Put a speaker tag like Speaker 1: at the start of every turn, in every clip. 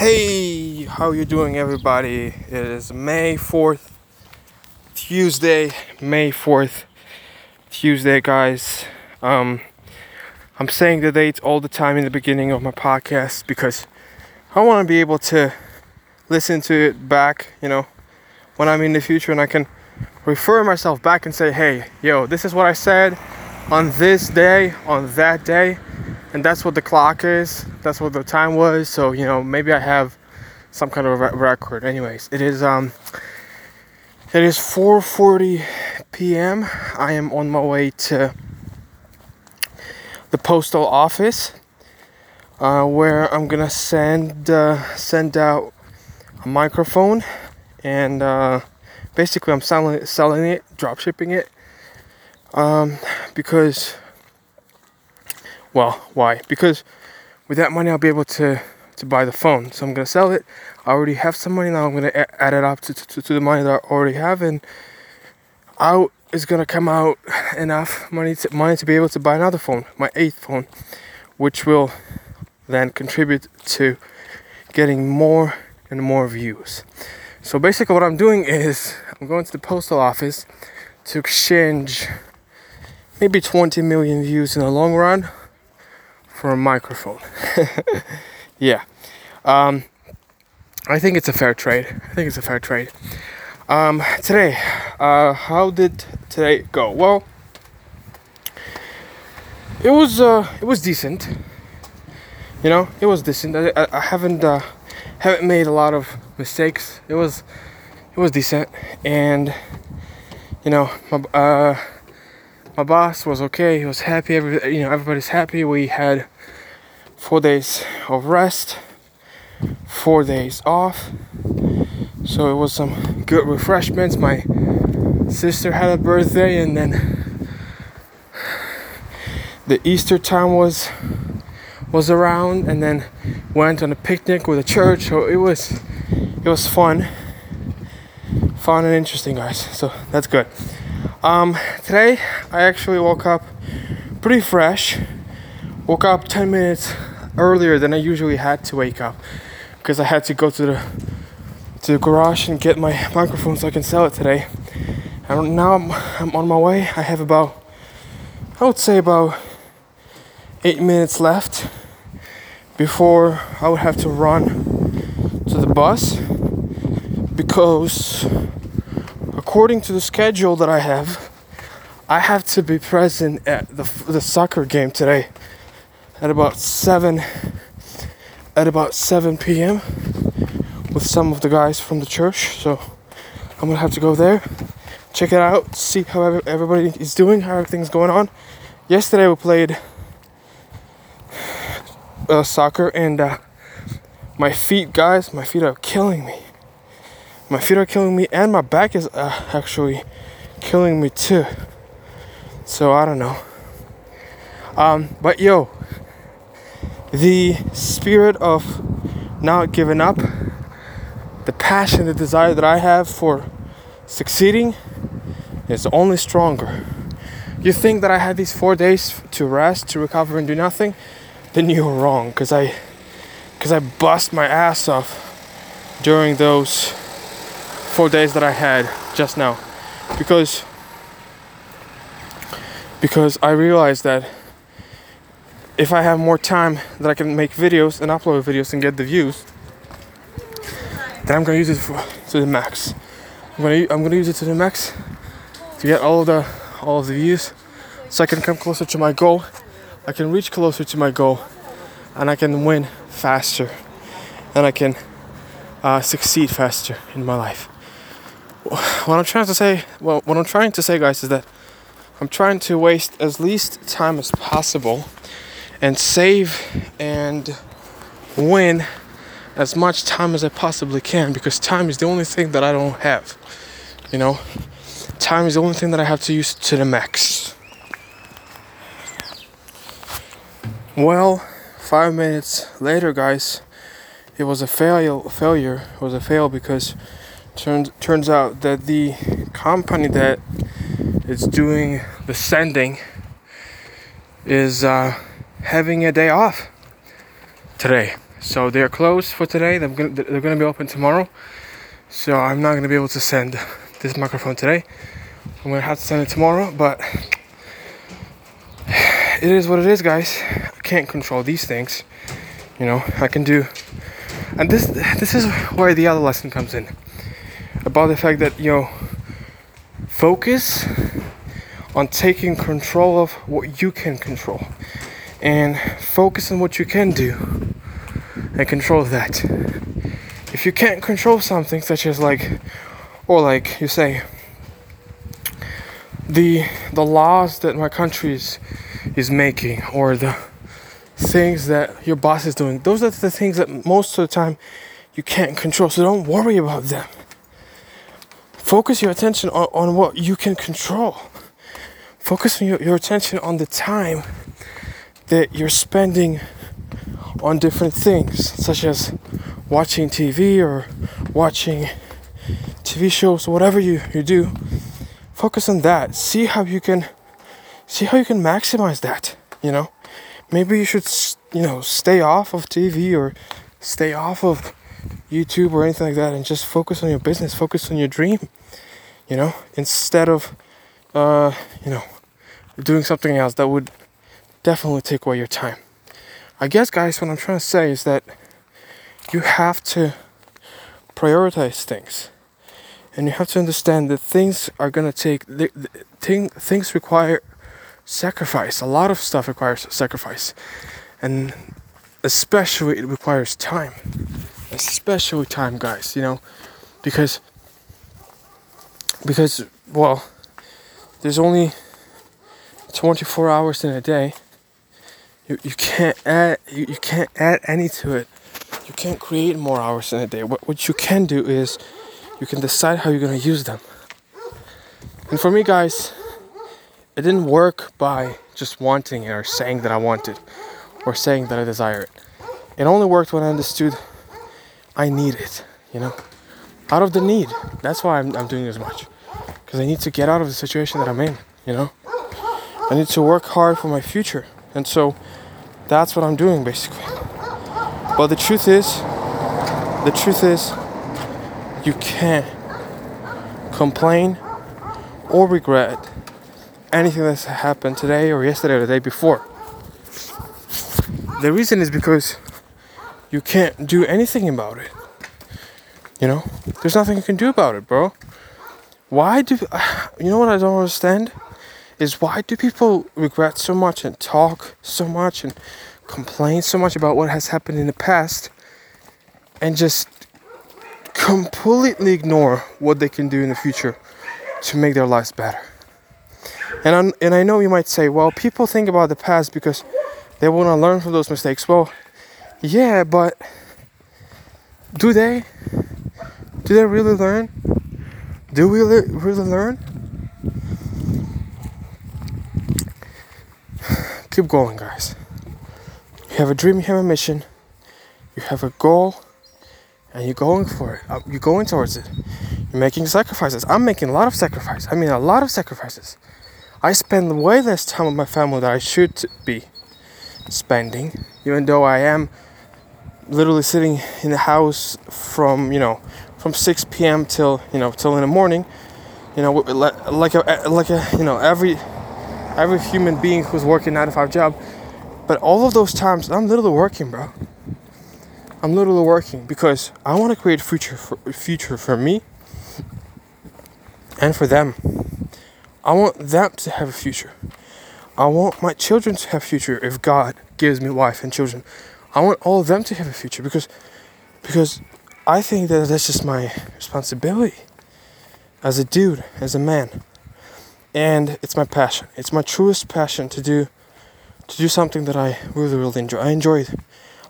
Speaker 1: Hey, how you doing everybody? It is May 4th, Tuesday, May 4th, Tuesday, guys. Um I'm saying the dates all the time in the beginning of my podcast because I want to be able to listen to it back, you know, when I'm in the future and I can refer myself back and say, "Hey, yo, this is what I said on this day, on that day." And that's what the clock is. That's what the time was. So you know, maybe I have some kind of re- record. Anyways, it is um, it is 4:40 p.m. I am on my way to the postal office, uh, where I'm gonna send uh, send out a microphone, and uh, basically I'm selling it, selling it, drop shipping it, um, because well, why? Because with that money, I'll be able to to buy the phone. So I'm gonna sell it. I already have some money now. I'm gonna add it up to, to, to the money that I already have, and out is gonna come out enough money to, money to be able to buy another phone, my eighth phone, which will then contribute to getting more and more views. So basically, what I'm doing is I'm going to the postal office to exchange maybe 20 million views in the long run for a microphone. yeah. Um, I think it's a fair trade. I think it's a fair trade. Um, today, uh, how did today go? Well, it was uh, it was decent. You know, it was decent. I, I, I haven't uh, haven't made a lot of mistakes. It was it was decent, and you know, my, uh, my boss was okay. He was happy. Every you know, everybody's happy. We had four days of rest, four days off. So it was some good refreshments. My sister had a birthday, and then the Easter time was was around, and then went on a picnic with the church. So it was it was fun, fun and interesting, guys. So that's good. Um, today I actually woke up pretty fresh. Woke up 10 minutes earlier than I usually had to wake up because I had to go to the to the garage and get my microphone so I can sell it today. And now I'm, I'm on my way. I have about I would say about eight minutes left before I would have to run to the bus because according to the schedule that I have, I have to be present at the the soccer game today at about 7 at about 7 p.m. with some of the guys from the church. So I'm to have to go there, check it out, see how everybody is doing, how everything's going on. Yesterday we played uh, soccer and uh, my feet, guys, my feet are killing me my feet are killing me and my back is uh, actually killing me too. So i don't know. Um, but yo the spirit of not giving up the passion the desire that i have for succeeding is only stronger. You think that i had these four days to rest to recover and do nothing? Then you're wrong because i because i bust my ass off during those four days that I had just now. Because because I realized that if I have more time that I can make videos and upload videos and get the views then I'm gonna use it for, to the max. I'm gonna I'm gonna use it to the max to get all the all of the views so I can come closer to my goal. I can reach closer to my goal and I can win faster and I can uh, succeed faster in my life what I'm trying to say, well, what I'm trying to say, guys, is that I'm trying to waste as least time as possible and save and win as much time as I possibly can because time is the only thing that I don't have. You know, time is the only thing that I have to use to the max. Well, five minutes later, guys, it was a fail. Failure. It was a fail because turns turns out that the company that is doing the sending is uh, having a day off today So they're closed for today. They're gonna, they're gonna be open tomorrow. So I'm not gonna be able to send this microphone today. I'm gonna have to send it tomorrow, but it is what it is, guys. I can't control these things. You know, I can do, and this this is where the other lesson comes in about the fact that you know, focus on taking control of what you can control, and focus on what you can do, and control that. If you can't control something, such as like, or like you say, the the laws that my country is is making or the things that your boss is doing those are the things that most of the time you can't control so don't worry about them focus your attention on, on what you can control. Focus your, your attention on the time that you're spending on different things such as watching tv or watching tv shows whatever you, you do. Focus on that. See how you can see how you can maximize that you know? Maybe you should you know stay off of tv or stay off of youtube or anything like that and just focus on your business focus on your dream you know instead of uh you know doing something else that would definitely take away your time i guess guys what i'm trying to say is that you have to prioritize things and you have to understand that things are going to take the, the, thing, things require sacrifice. A lot of stuff requires sacrifice. And especially it requires time. Especially time, guys, you know, because because well, there's only 24 hours in a day. You, you can't add you, you can't add any to it. You can't create more hours in a day. What what you can do is you can decide how you're going to use them. And for me guys, it didn't work by just wanting it or saying that I want it or saying that I desire it. It only worked when I understood I need it, you know? Out of the need. That's why I'm, I'm doing as much. Because I need to get out of the situation that I'm in, you know? I need to work hard for my future. And so that's what I'm doing basically. But the truth is, the truth is, you can't complain or regret anything that's happened today or yesterday or the day before. The reason is because you can't do anything about it. You know, there's nothing you can do about it, bro. Why do you know what I don't understand? Is why do people regret so much and talk so much and complain so much about what has happened in the past and just completely ignore what they can do in the future to make their lives better? And i and I know you might say, well, people think about the past because they want to learn from those mistakes. Well, yeah, but do they? Do they really learn? Do we really learn? Keep going, guys. You have a dream, you have a mission, you have a goal, and you're going for it. Uh, you're going towards it. You're making sacrifices. I'm making a lot of sacrifices. I mean, a lot of sacrifices. I spend way less time with my family than I should be spending, even though I am literally sitting in the house from you know from 6 p.m. till you know till in the morning. You know, like a like a you know every every human being who's working nine to five job. But all of those times, I'm literally working, bro. I'm literally working because I want to create a future for future for me and for them. I want them to have a future. I want my children to have future if God gives me wife and children. I want all of them to have a future because because I think that that's just my responsibility as a dude, as a man. And it's my passion. It's my truest passion to do to do something that I really really enjoy. I enjoy it.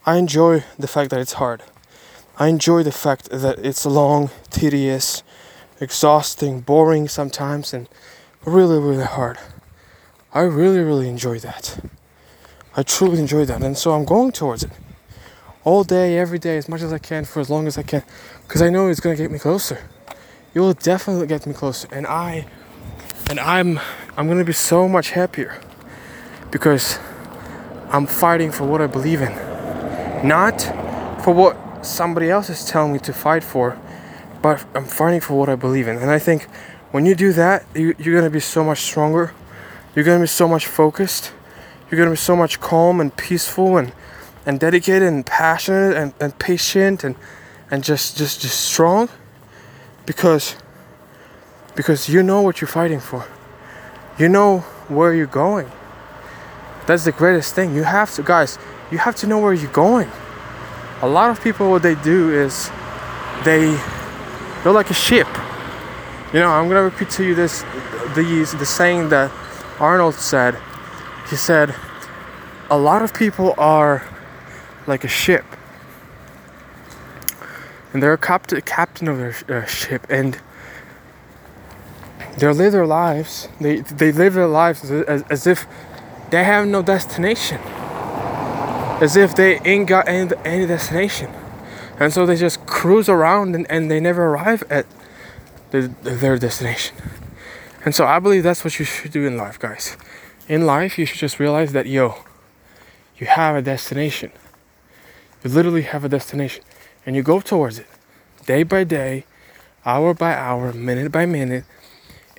Speaker 1: I enjoy the fact that it's hard. I enjoy the fact that it's long, tedious, exhausting, boring sometimes and really, really hard. I really, really enjoy that. I truly enjoy that, and so I'm going towards it all day, every day, as much as I can for as long as I can, because I know it's gonna get me closer. It will definitely get me closer, and I, and I'm, I'm gonna be so much happier because I'm fighting for what I believe in, not for what somebody else is telling me to fight for, but I'm fighting for what I believe in. And I think when you do that, you, you're gonna be so much stronger. You're gonna be so much focused. You're gonna be so much calm and peaceful and and dedicated and passionate and, and patient and and just just just strong because because you know what you're fighting for. You know where you're going. That's the greatest thing. You have to guys, you have to know where you're going. A lot of people what they do is they they're like a ship. You know, I'm gonna repeat to you this these the saying that Arnold said. He said, a lot of people are like a ship, and they're a captain captain of their uh, ship, and they live their lives. They they live their lives as, as if they have no destination, as if they ain't got any, any destination, and so they just cruise around and, and they never arrive at the, their destination. And so I believe that's what you should do in life, guys. In life, you should just realize that yo, you have a destination. You literally have a destination, and you go towards it, day by day, hour by hour, minute by minute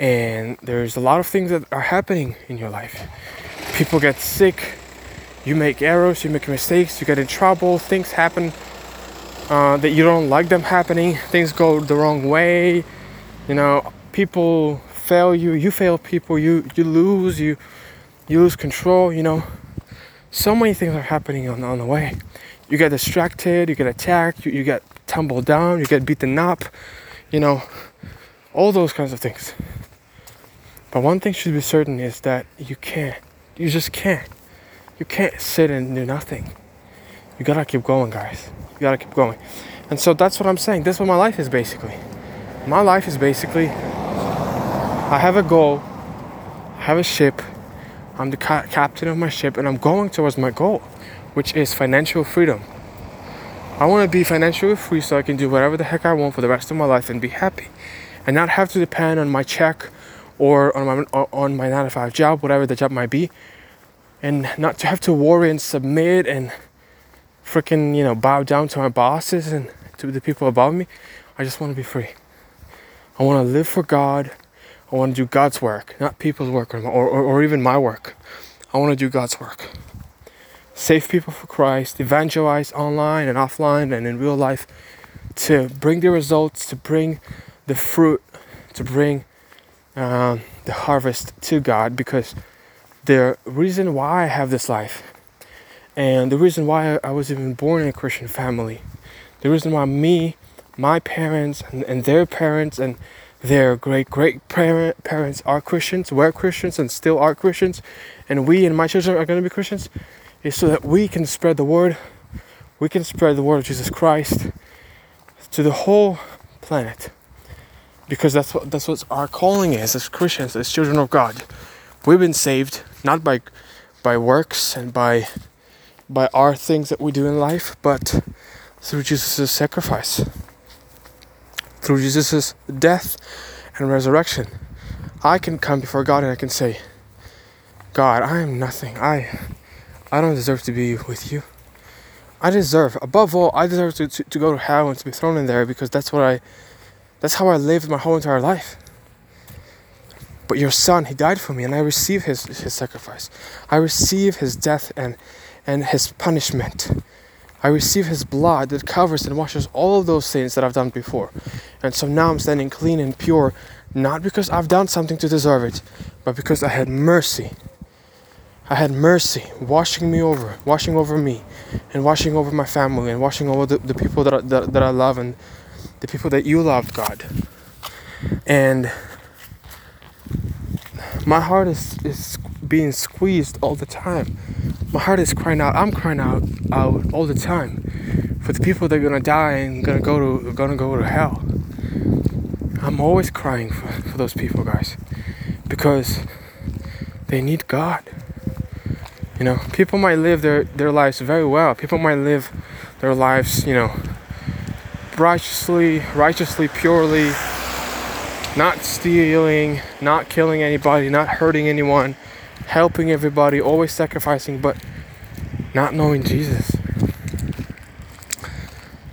Speaker 1: and there's a lot of things that are happening in your life. People get sick, you make errors, you make mistakes, you get in trouble, things happen uh, that you don't like them happening, things go the wrong way, you know, people fail you, you fail people, you you lose, you you lose control, you know. So many things are happening on, on the way. You get distracted, you get attacked, you, you get tumbled down, you get beaten up, you know, all those kinds of things. But one thing should be certain is that you can't. You just can't. You can't sit and do nothing. You gotta keep going, guys. You gotta keep going. And so that's what I'm saying. That's what my life is basically. My life is basically I have a goal, I have a ship, I'm the ca- captain of my ship, and I'm going towards my goal, which is financial freedom. I want to be financially free so I can do whatever the heck I want for the rest of my life and be happy and not have to depend on my check or on my on my nine to five job, whatever the job might be, and not to have to worry and submit and freaking you know bow down to my bosses and to the people above me. I just want to be free. I want to live for God. I want to do God's work, not people's work or, or, or even my work. I want to do God's work. Save people for Christ, evangelize online and offline and in real life to bring the results, to bring the fruit, to bring um, the harvest to God because the reason why I have this life and the reason why I was even born in a Christian family, the reason why me, my parents, and, and their parents, and their great great parents are Christians, were Christians, and still are Christians, and we and my children are going to be Christians, is so that we can spread the word, we can spread the word of Jesus Christ to the whole planet. Because that's what that's what our calling is as Christians, as children of God. We've been saved not by by works and by by our things that we do in life, but through Jesus' sacrifice, through Jesus' death and resurrection. I can come before God and I can say, God, I am nothing. I I don't deserve to be with you. I deserve, above all, I deserve to, to, to go to hell and to be thrown in there because that's what I that's how I lived my whole entire life. But your son, he died for me, and I receive his, his sacrifice. I receive his death and, and his punishment. I receive his blood that covers and washes all of those sins that I've done before. And so now I'm standing clean and pure, not because I've done something to deserve it, but because I had mercy. I had mercy washing me over, washing over me, and washing over my family, and washing over the, the people that I, that, that I love and the people that you love God. And my heart is, is being squeezed all the time. My heart is crying out. I'm crying out out all the time for the people that are gonna die and gonna go to gonna go to hell. I'm always crying for, for those people, guys, because they need God. You know, people might live their, their lives very well. People might live their lives, you know, righteously, righteously, purely, not stealing, not killing anybody, not hurting anyone, helping everybody, always sacrificing, but not knowing Jesus.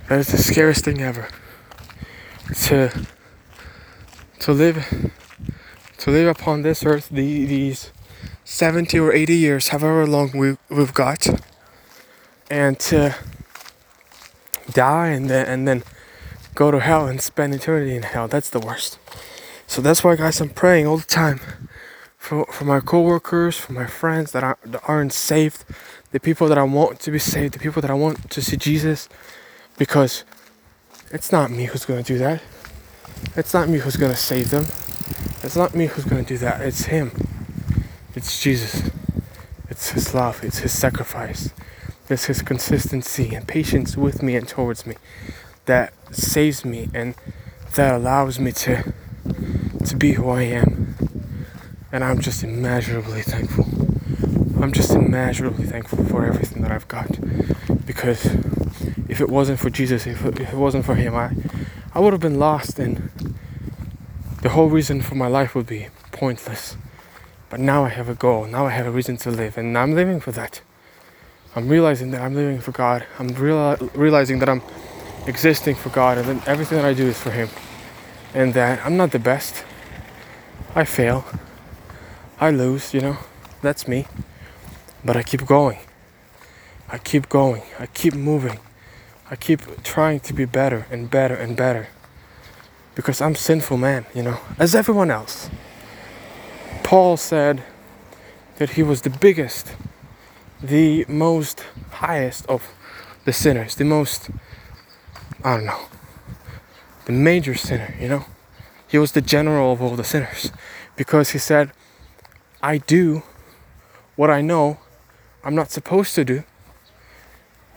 Speaker 1: That is the scariest thing ever. To to live to live upon this earth the, these 70 or 80 years, however long we, we've got, and to die and then and then go to hell and spend eternity in hell. That's the worst. So that's why, guys, I'm praying all the time for, for my coworkers, for my friends that, are, that aren't saved, the people that I want to be saved, the people that I want to see Jesus, because it's not me who's going to do that. It's not me who's going to save them. It's not me who's going to do that. It's Him. It's Jesus. It's His love. It's His sacrifice. It's His consistency and patience with me and towards me that saves me and that allows me to to be who I am. And I'm just immeasurably thankful. I'm just immeasurably thankful for everything that I've got. Because if it wasn't for Jesus, if it, if it wasn't for Him, I, I would have been lost and the whole reason for my life would be pointless. But now I have a goal. Now I have a reason to live. And I'm living for that. I'm realizing that I'm living for God. I'm real, realizing that I'm existing for God and that everything that I do is for Him. And that I'm not the best. I fail. I lose, you know. That's me. But I keep going. I keep going. I keep moving. I keep trying to be better and better and better. Because I'm sinful man, you know, as everyone else. Paul said that he was the biggest, the most highest of the sinners, the most I don't know, the major sinner, you know. He was the general of all the sinners because he said, I do what I know I'm not supposed to do,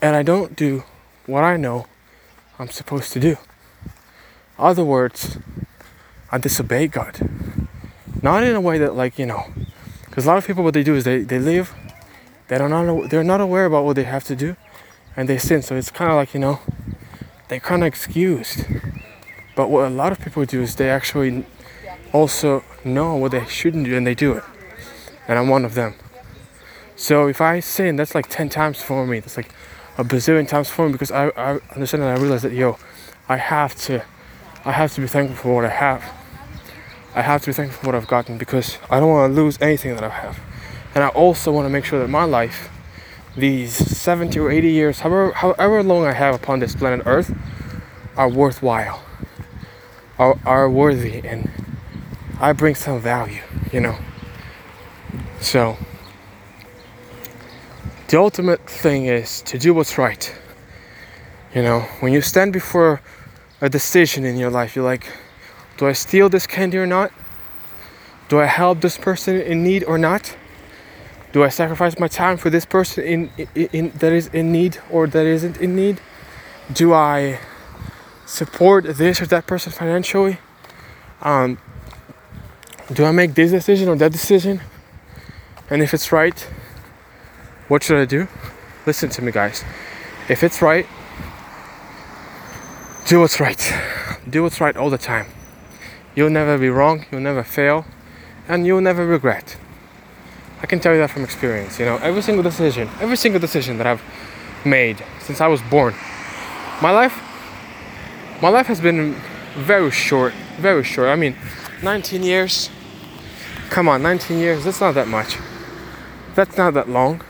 Speaker 1: and I don't do what I know I'm supposed to do. Other words, I disobey God. Not in a way that, like, you know, because a lot of people, what they do is they, they live, they don't know, they're not aware about what they have to do, and they sin. So it's kind of like, you know, they're kind of excused. But what a lot of people do is they actually also know what they shouldn't do and they do it. And I'm one of them. So if I sin, that's like 10 times for me. That's like a bazillion times for me because I, I understand and I realize that, yo, I have to, I have to be thankful for what I have. I have to be thankful for what I've gotten because I don't want to lose anything that I have. And I also want to make sure that my life, these 70 or 80 years, however, however long I have upon this planet Earth, are worthwhile are, are worthy and I bring some value, you know. So, the ultimate thing is to do what's right. You know, when you stand before a decision in your life, you're like, do I steal this candy or not? Do I help this person in need or not? Do I sacrifice my time for this person in, in, in that is in need or that isn't in need? Do I support this or that person financially? Um, do I make this decision or that decision? And if it's right, what should I do? Listen to me, guys. If it's right, do what's right. Do what's right all the time. You'll never be wrong, you'll never fail, and you'll never regret. I can tell you that from experience. You know, every single decision, every single decision that I've made since I was born, my life my life has been very short, very short. I mean, 19 years. Come on, 19 years, that's not that much. That's not that long.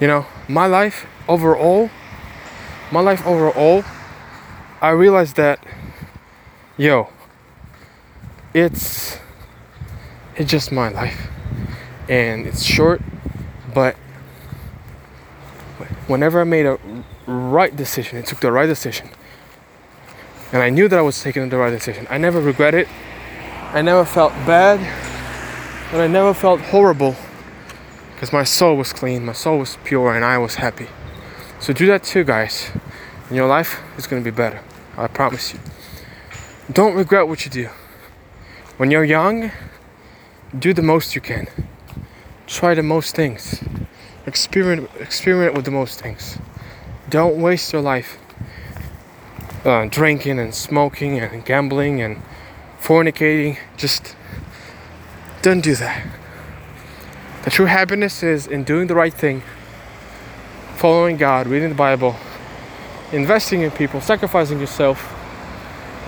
Speaker 1: You know, my life overall, my life overall, I realized that, yo, it's, it's just my life. And it's short, but whenever I made a right decision, it took the right decision and I knew that I was taking the right decision. I never regret it. I never felt bad. And I never felt horrible because my soul was clean, my soul was pure, and I was happy. So do that too, guys. And your life is going to be better. I promise you. Don't regret what you do. When you're young, do the most you can. Try the most things. Experiment, experiment with the most things. Don't waste your life uh, drinking and smoking and gambling and fornicating. Just don't do that. The true happiness is in doing the right thing, following God, reading the Bible, investing in people, sacrificing yourself,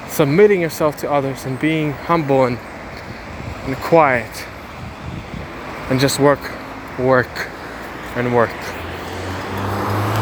Speaker 1: submitting yourself to others, and being humble and, and quiet. And just work, work, and work.